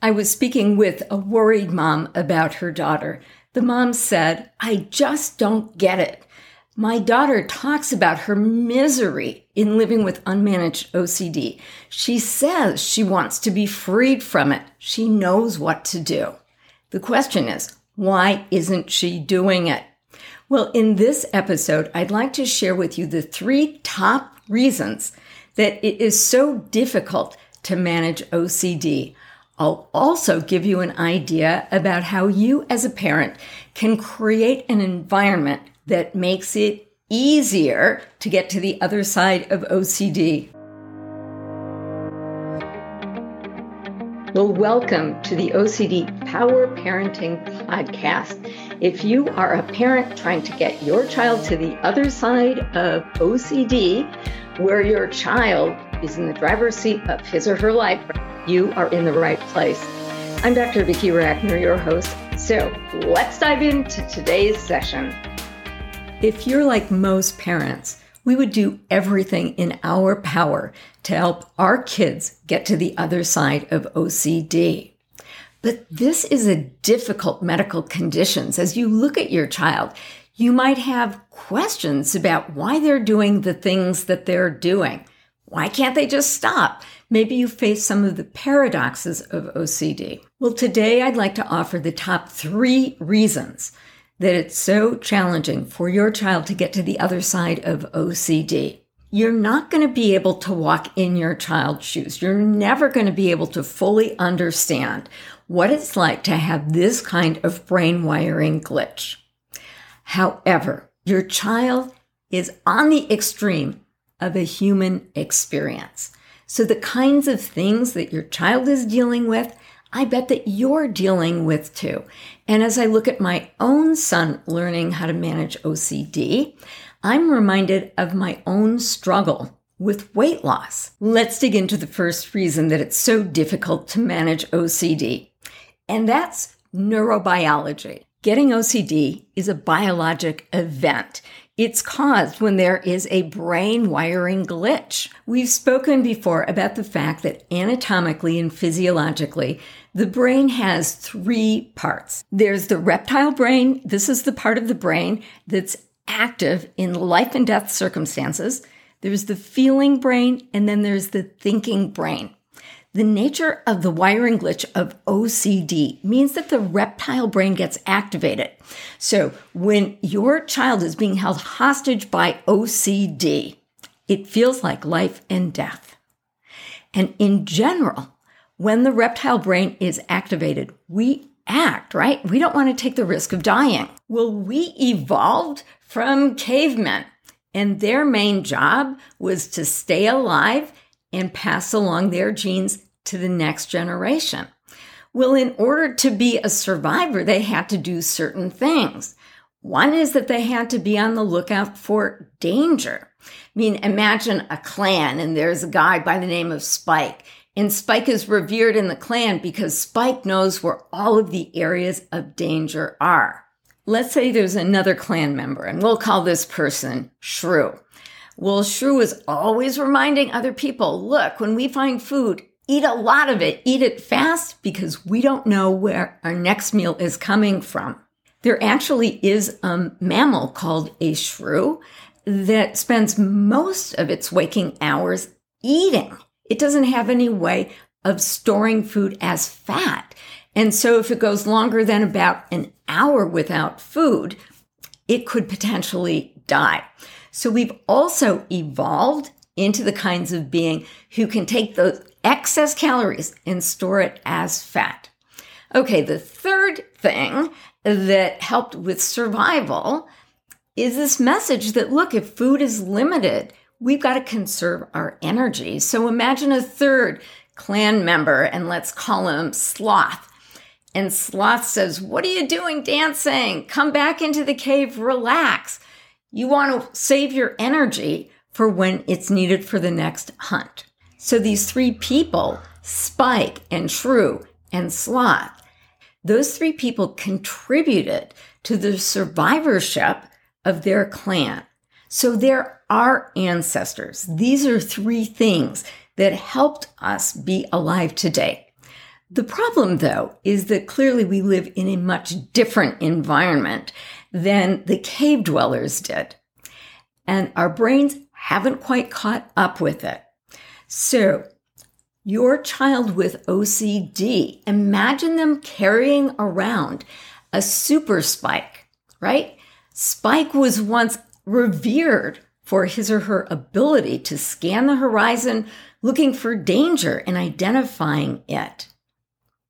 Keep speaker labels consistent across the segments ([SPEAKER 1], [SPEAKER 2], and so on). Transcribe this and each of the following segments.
[SPEAKER 1] I was speaking with a worried mom about her daughter. The mom said, I just don't get it. My daughter talks about her misery in living with unmanaged OCD. She says she wants to be freed from it. She knows what to do. The question is, why isn't she doing it? Well, in this episode, I'd like to share with you the three top reasons that it is so difficult to manage OCD. I'll also give you an idea about how you as a parent can create an environment that makes it easier to get to the other side of OCD. Well, welcome to the OCD Power Parenting Podcast. If you are a parent trying to get your child to the other side of OCD, where your child is in the driver's seat of his or her life, you are in the right place. I'm Dr. Vicki Rackner, your host. So let's dive into today's session. If you're like most parents, we would do everything in our power to help our kids get to the other side of OCD. But this is a difficult medical condition. As you look at your child, you might have questions about why they're doing the things that they're doing. Why can't they just stop? Maybe you face some of the paradoxes of OCD. Well, today I'd like to offer the top three reasons that it's so challenging for your child to get to the other side of OCD. You're not going to be able to walk in your child's shoes. You're never going to be able to fully understand what it's like to have this kind of brain wiring glitch. However, your child is on the extreme of a human experience. So the kinds of things that your child is dealing with, I bet that you're dealing with too. And as I look at my own son learning how to manage OCD, I'm reminded of my own struggle with weight loss. Let's dig into the first reason that it's so difficult to manage OCD, and that's neurobiology. Getting OCD is a biologic event. It's caused when there is a brain wiring glitch. We've spoken before about the fact that anatomically and physiologically, the brain has three parts. There's the reptile brain. This is the part of the brain that's active in life and death circumstances. There's the feeling brain, and then there's the thinking brain. The nature of the wiring glitch of OCD means that the reptile brain gets activated. So when your child is being held hostage by OCD, it feels like life and death. And in general, when the reptile brain is activated, we act, right? We don't want to take the risk of dying. Well, we evolved from cavemen, and their main job was to stay alive and pass along their genes to the next generation. Well, in order to be a survivor, they had to do certain things. One is that they had to be on the lookout for danger. I mean, imagine a clan and there's a guy by the name of Spike. And Spike is revered in the clan because Spike knows where all of the areas of danger are. Let's say there's another clan member and we'll call this person Shrew. Well, Shrew is always reminding other people, look, when we find food, eat a lot of it, eat it fast because we don't know where our next meal is coming from. There actually is a mammal called a shrew that spends most of its waking hours eating. It doesn't have any way of storing food as fat. And so if it goes longer than about an hour without food, it could potentially die. So we've also evolved into the kinds of being who can take those excess calories and store it as fat. Okay, the third thing that helped with survival is this message that look, if food is limited, we've got to conserve our energy. So imagine a third clan member, and let's call him Sloth. And Sloth says, What are you doing dancing? Come back into the cave, relax. You want to save your energy for when it's needed for the next hunt. So these three people, Spike and Shrew and Sloth, those three people contributed to the survivorship of their clan. So they're our ancestors. These are three things that helped us be alive today. The problem, though, is that clearly we live in a much different environment than the cave dwellers did. And our brains haven't quite caught up with it. So, your child with OCD, imagine them carrying around a super spike, right? Spike was once revered for his or her ability to scan the horizon looking for danger and identifying it.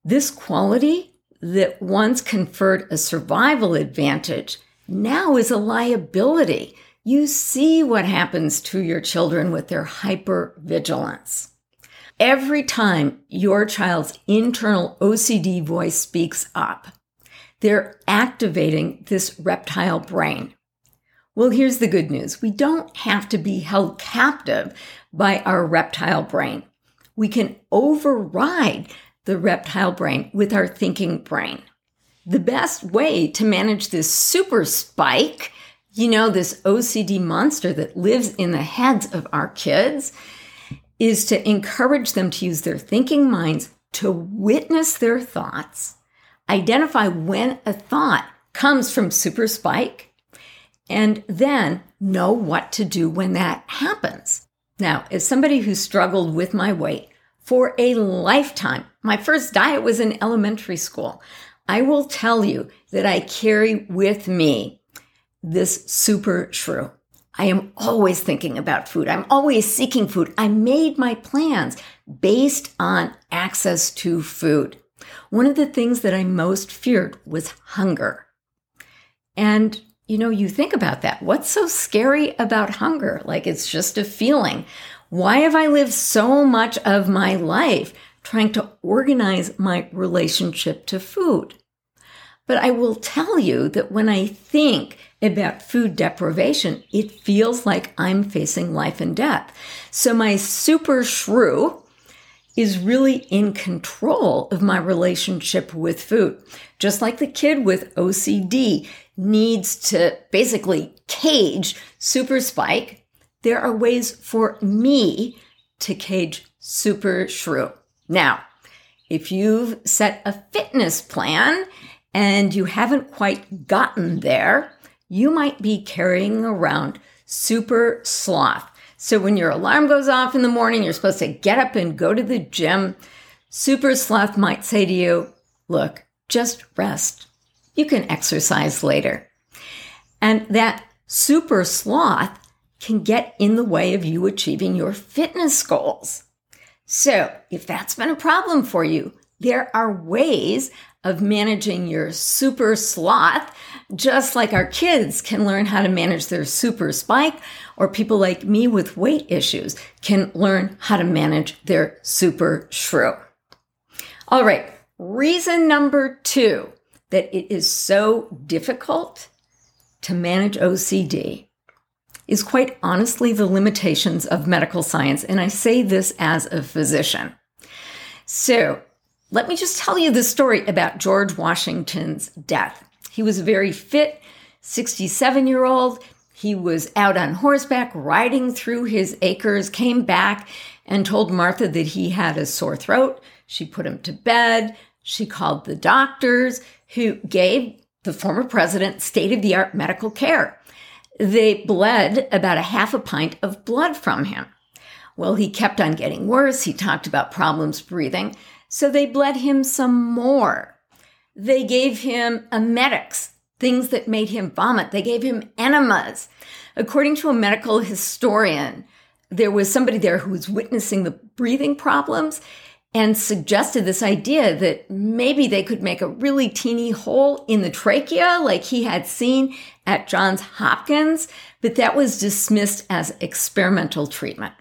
[SPEAKER 1] This quality that once conferred a survival advantage now is a liability. You see what happens to your children with their hypervigilance. Every time your child's internal OCD voice speaks up, they're activating this reptile brain. Well, here's the good news. We don't have to be held captive by our reptile brain. We can override the reptile brain with our thinking brain. The best way to manage this super spike, you know, this OCD monster that lives in the heads of our kids, is to encourage them to use their thinking minds to witness their thoughts, identify when a thought comes from super spike, and then know what to do when that happens. Now, as somebody who struggled with my weight for a lifetime, my first diet was in elementary school. I will tell you that I carry with me this super shrew. I am always thinking about food. I'm always seeking food. I made my plans based on access to food. One of the things that I most feared was hunger. And you know, you think about that. What's so scary about hunger? Like it's just a feeling. Why have I lived so much of my life trying to organize my relationship to food? But I will tell you that when I think about food deprivation, it feels like I'm facing life and death. So my super shrew is really in control of my relationship with food. Just like the kid with OCD needs to basically cage super spike, there are ways for me to cage super shrew. Now, if you've set a fitness plan and you haven't quite gotten there, you might be carrying around super sloth. So when your alarm goes off in the morning, you're supposed to get up and go to the gym. Super sloth might say to you, look, just rest. You can exercise later. And that super sloth can get in the way of you achieving your fitness goals. So if that's been a problem for you, there are ways of managing your super sloth, just like our kids can learn how to manage their super spike, or people like me with weight issues can learn how to manage their super shrew. All right, reason number two that it is so difficult to manage OCD is quite honestly the limitations of medical science. And I say this as a physician. So let me just tell you the story about George Washington's death. He was a very fit 67 year old. He was out on horseback riding through his acres, came back and told Martha that he had a sore throat. She put him to bed. She called the doctors who gave the former president state of the art medical care. They bled about a half a pint of blood from him. Well, he kept on getting worse. He talked about problems breathing. So they bled him some more. They gave him emetics, things that made him vomit. They gave him enemas. According to a medical historian, there was somebody there who was witnessing the breathing problems and suggested this idea that maybe they could make a really teeny hole in the trachea like he had seen at Johns Hopkins, but that was dismissed as experimental treatment.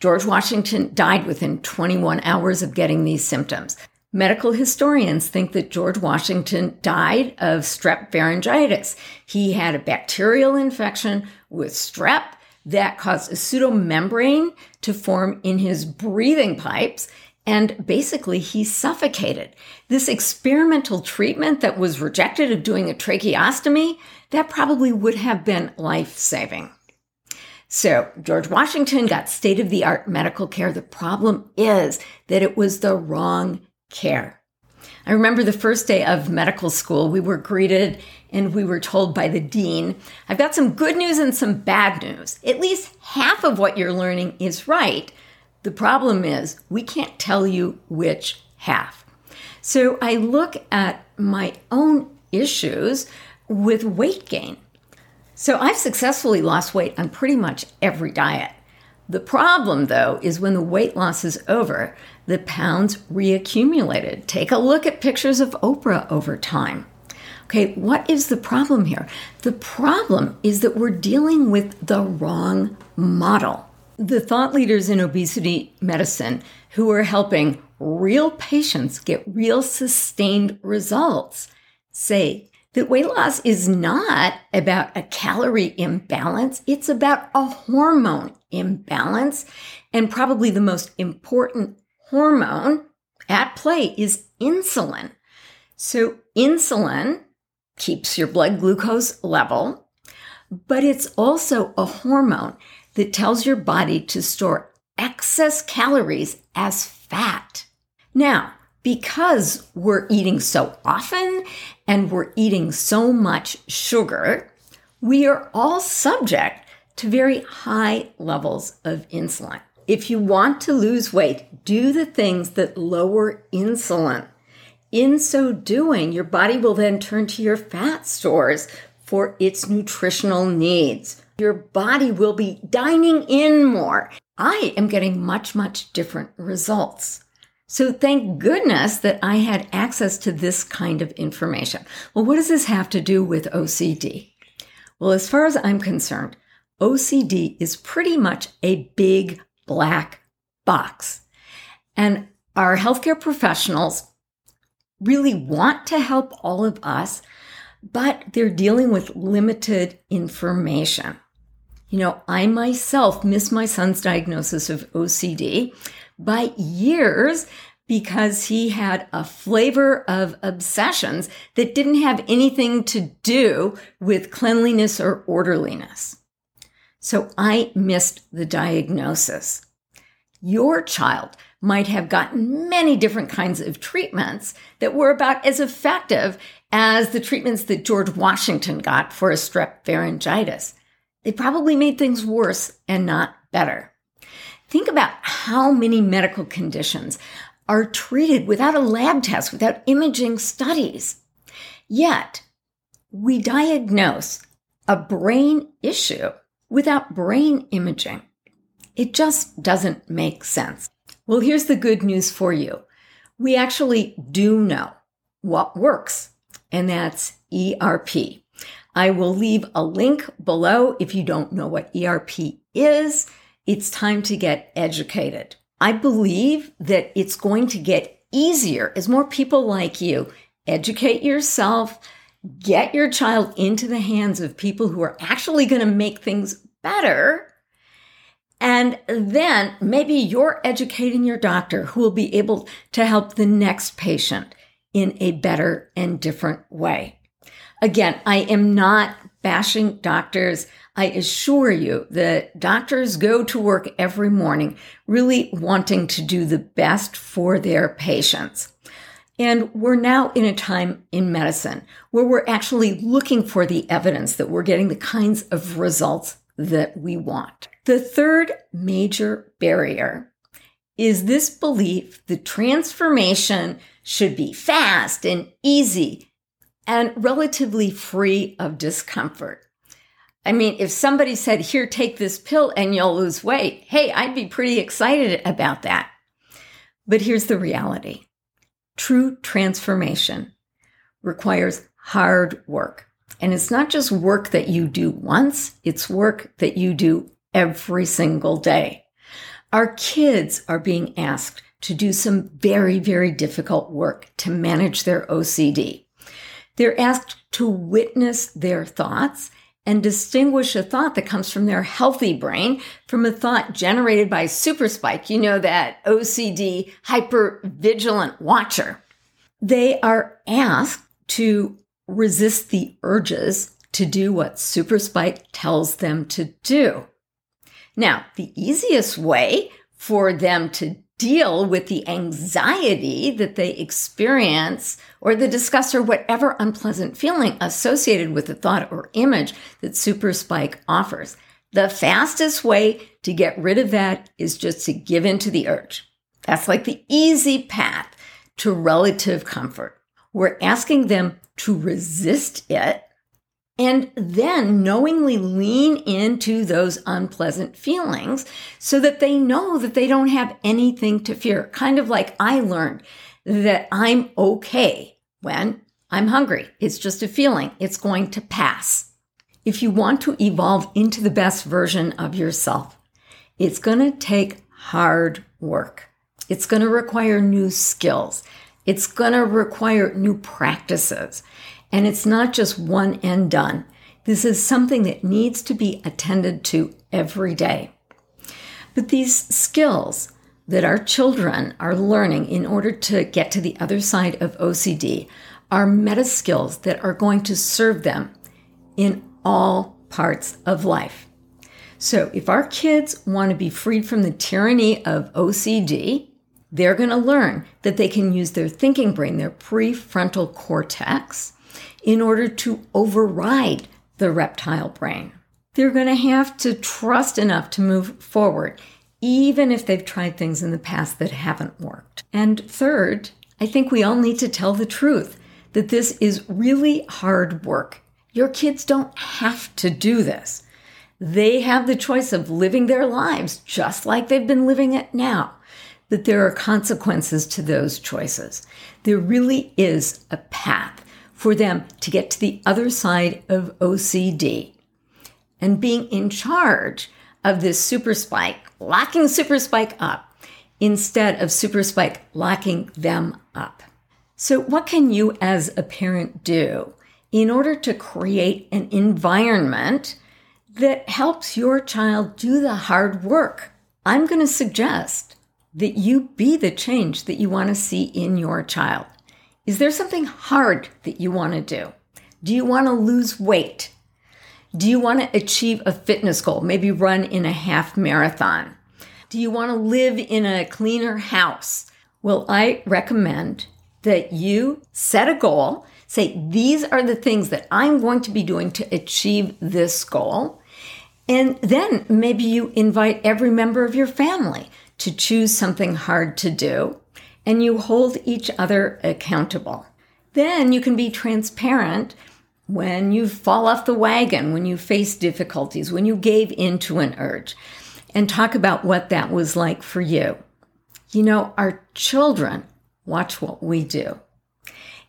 [SPEAKER 1] George Washington died within 21 hours of getting these symptoms. Medical historians think that George Washington died of strep pharyngitis. He had a bacterial infection with strep that caused a pseudomembrane to form in his breathing pipes and basically, he suffocated. This experimental treatment that was rejected of doing a tracheostomy, that probably would have been life saving. So, George Washington got state of the art medical care. The problem is that it was the wrong care. I remember the first day of medical school, we were greeted and we were told by the dean, I've got some good news and some bad news. At least half of what you're learning is right. The problem is we can't tell you which half. So I look at my own issues with weight gain. So I've successfully lost weight on pretty much every diet. The problem, though, is when the weight loss is over, the pounds reaccumulated. Take a look at pictures of Oprah over time. Okay, what is the problem here? The problem is that we're dealing with the wrong model. The thought leaders in obesity medicine who are helping real patients get real sustained results say that weight loss is not about a calorie imbalance, it's about a hormone imbalance. And probably the most important hormone at play is insulin. So, insulin keeps your blood glucose level, but it's also a hormone that tells your body to store excess calories as fat. Now, because we're eating so often and we're eating so much sugar, we are all subject to very high levels of insulin. If you want to lose weight, do the things that lower insulin. In so doing, your body will then turn to your fat stores for its nutritional needs. Your body will be dining in more. I am getting much, much different results. So thank goodness that I had access to this kind of information. Well, what does this have to do with OCD? Well, as far as I'm concerned, OCD is pretty much a big black box. And our healthcare professionals really want to help all of us, but they're dealing with limited information. You know, I myself missed my son's diagnosis of OCD by years because he had a flavor of obsessions that didn't have anything to do with cleanliness or orderliness. So I missed the diagnosis. Your child might have gotten many different kinds of treatments that were about as effective as the treatments that George Washington got for a strep pharyngitis. They probably made things worse and not better. Think about how many medical conditions are treated without a lab test, without imaging studies. Yet, we diagnose a brain issue without brain imaging. It just doesn't make sense. Well, here's the good news for you. We actually do know what works, and that's ERP. I will leave a link below if you don't know what ERP is. It's time to get educated. I believe that it's going to get easier as more people like you educate yourself, get your child into the hands of people who are actually going to make things better. And then maybe you're educating your doctor who will be able to help the next patient in a better and different way. Again, I am not bashing doctors. I assure you that doctors go to work every morning really wanting to do the best for their patients. And we're now in a time in medicine where we're actually looking for the evidence that we're getting the kinds of results that we want. The third major barrier is this belief that transformation should be fast and easy and relatively free of discomfort. I mean, if somebody said, here, take this pill and you'll lose weight, hey, I'd be pretty excited about that. But here's the reality true transformation requires hard work. And it's not just work that you do once, it's work that you do every single day. Our kids are being asked to do some very, very difficult work to manage their OCD. They're asked to witness their thoughts and distinguish a thought that comes from their healthy brain from a thought generated by super spike. You know, that OCD hyper vigilant watcher. They are asked to resist the urges to do what super spike tells them to do. Now, the easiest way for them to deal with the anxiety that they experience or the disgust or whatever unpleasant feeling associated with the thought or image that Super Spike offers. The fastest way to get rid of that is just to give in to the urge. That's like the easy path to relative comfort. We're asking them to resist it and then knowingly lean into those unpleasant feelings so that they know that they don't have anything to fear. Kind of like I learned that I'm okay when I'm hungry. It's just a feeling. It's going to pass. If you want to evolve into the best version of yourself, it's going to take hard work. It's going to require new skills. It's going to require new practices. And it's not just one and done. This is something that needs to be attended to every day. But these skills that our children are learning in order to get to the other side of OCD are meta skills that are going to serve them in all parts of life. So, if our kids want to be freed from the tyranny of OCD, they're going to learn that they can use their thinking brain, their prefrontal cortex, in order to override the reptile brain. They're going to have to trust enough to move forward, even if they've tried things in the past that haven't worked. And third, I think we all need to tell the truth that this is really hard work. Your kids don't have to do this. They have the choice of living their lives just like they've been living it now. But there are consequences to those choices. There really is a path for them to get to the other side of OCD. And being in charge of this super spike, locking super spike up instead of super spike locking them up. So, what can you as a parent do in order to create an environment that helps your child do the hard work? I'm going to suggest that you be the change that you want to see in your child. Is there something hard that you want to do? Do you want to lose weight? Do you want to achieve a fitness goal, maybe run in a half marathon? Do you want to live in a cleaner house? Well, I recommend that you set a goal, say, these are the things that I'm going to be doing to achieve this goal. And then maybe you invite every member of your family to choose something hard to do and you hold each other accountable. Then you can be transparent when you fall off the wagon, when you face difficulties, when you gave into an urge, and talk about what that was like for you. You know, our children watch what we do.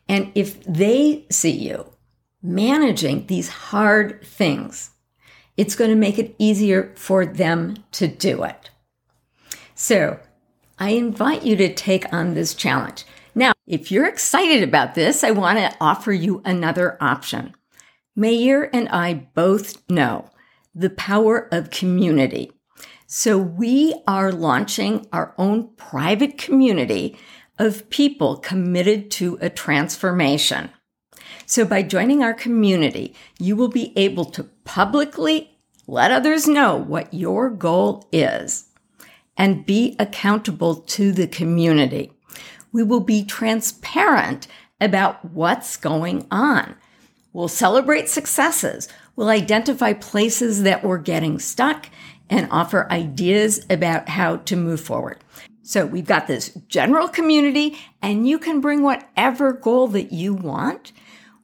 [SPEAKER 1] And if they see you managing these hard things, it's going to make it easier for them to do it. So I invite you to take on this challenge. Now, if you're excited about this, I want to offer you another option. Meir and I both know the power of community. So we are launching our own private community of people committed to a transformation. So by joining our community, you will be able to publicly let others know what your goal is and be accountable to the community. We will be transparent about what's going on. We'll celebrate successes. We'll identify places that we're getting stuck and offer ideas about how to move forward. So we've got this general community and you can bring whatever goal that you want.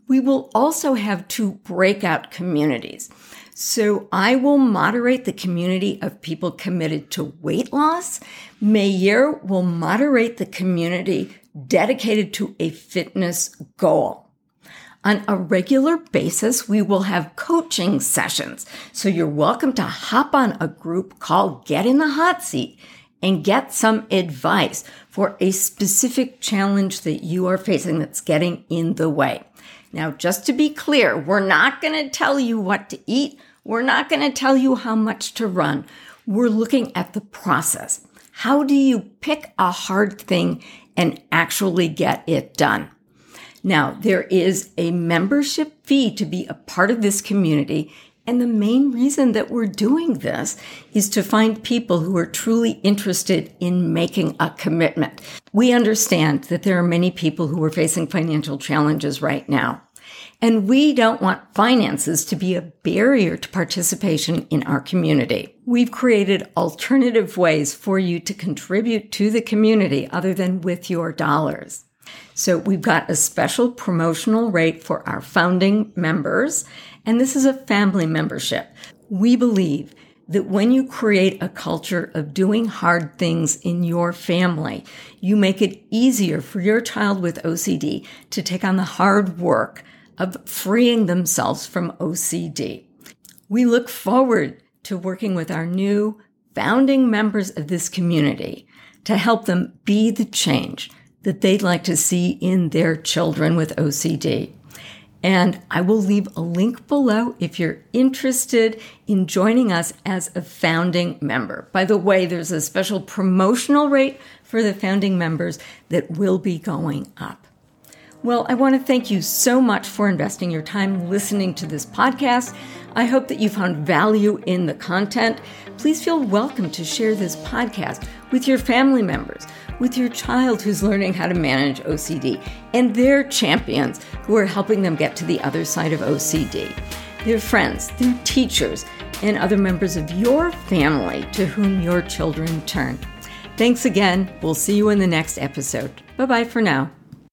[SPEAKER 1] We will also have two breakout communities. So I will moderate the community of people committed to weight loss. Meir will moderate the community dedicated to a fitness goal. On a regular basis, we will have coaching sessions. So you're welcome to hop on a group called Get in the Hot Seat and get some advice for a specific challenge that you are facing that's getting in the way. Now, just to be clear, we're not going to tell you what to eat. We're not going to tell you how much to run. We're looking at the process. How do you pick a hard thing and actually get it done? Now, there is a membership fee to be a part of this community. And the main reason that we're doing this is to find people who are truly interested in making a commitment. We understand that there are many people who are facing financial challenges right now. And we don't want finances to be a barrier to participation in our community. We've created alternative ways for you to contribute to the community other than with your dollars. So we've got a special promotional rate for our founding members, and this is a family membership. We believe that when you create a culture of doing hard things in your family, you make it easier for your child with OCD to take on the hard work of freeing themselves from OCD. We look forward to working with our new founding members of this community to help them be the change that they'd like to see in their children with OCD. And I will leave a link below if you're interested in joining us as a founding member. By the way, there's a special promotional rate for the founding members that will be going up. Well, I want to thank you so much for investing your time listening to this podcast. I hope that you found value in the content. Please feel welcome to share this podcast with your family members with your child who's learning how to manage OCD and their champions who are helping them get to the other side of OCD, their friends, their teachers, and other members of your family to whom your children turn. Thanks again. We'll see you in the next episode. Bye bye for now.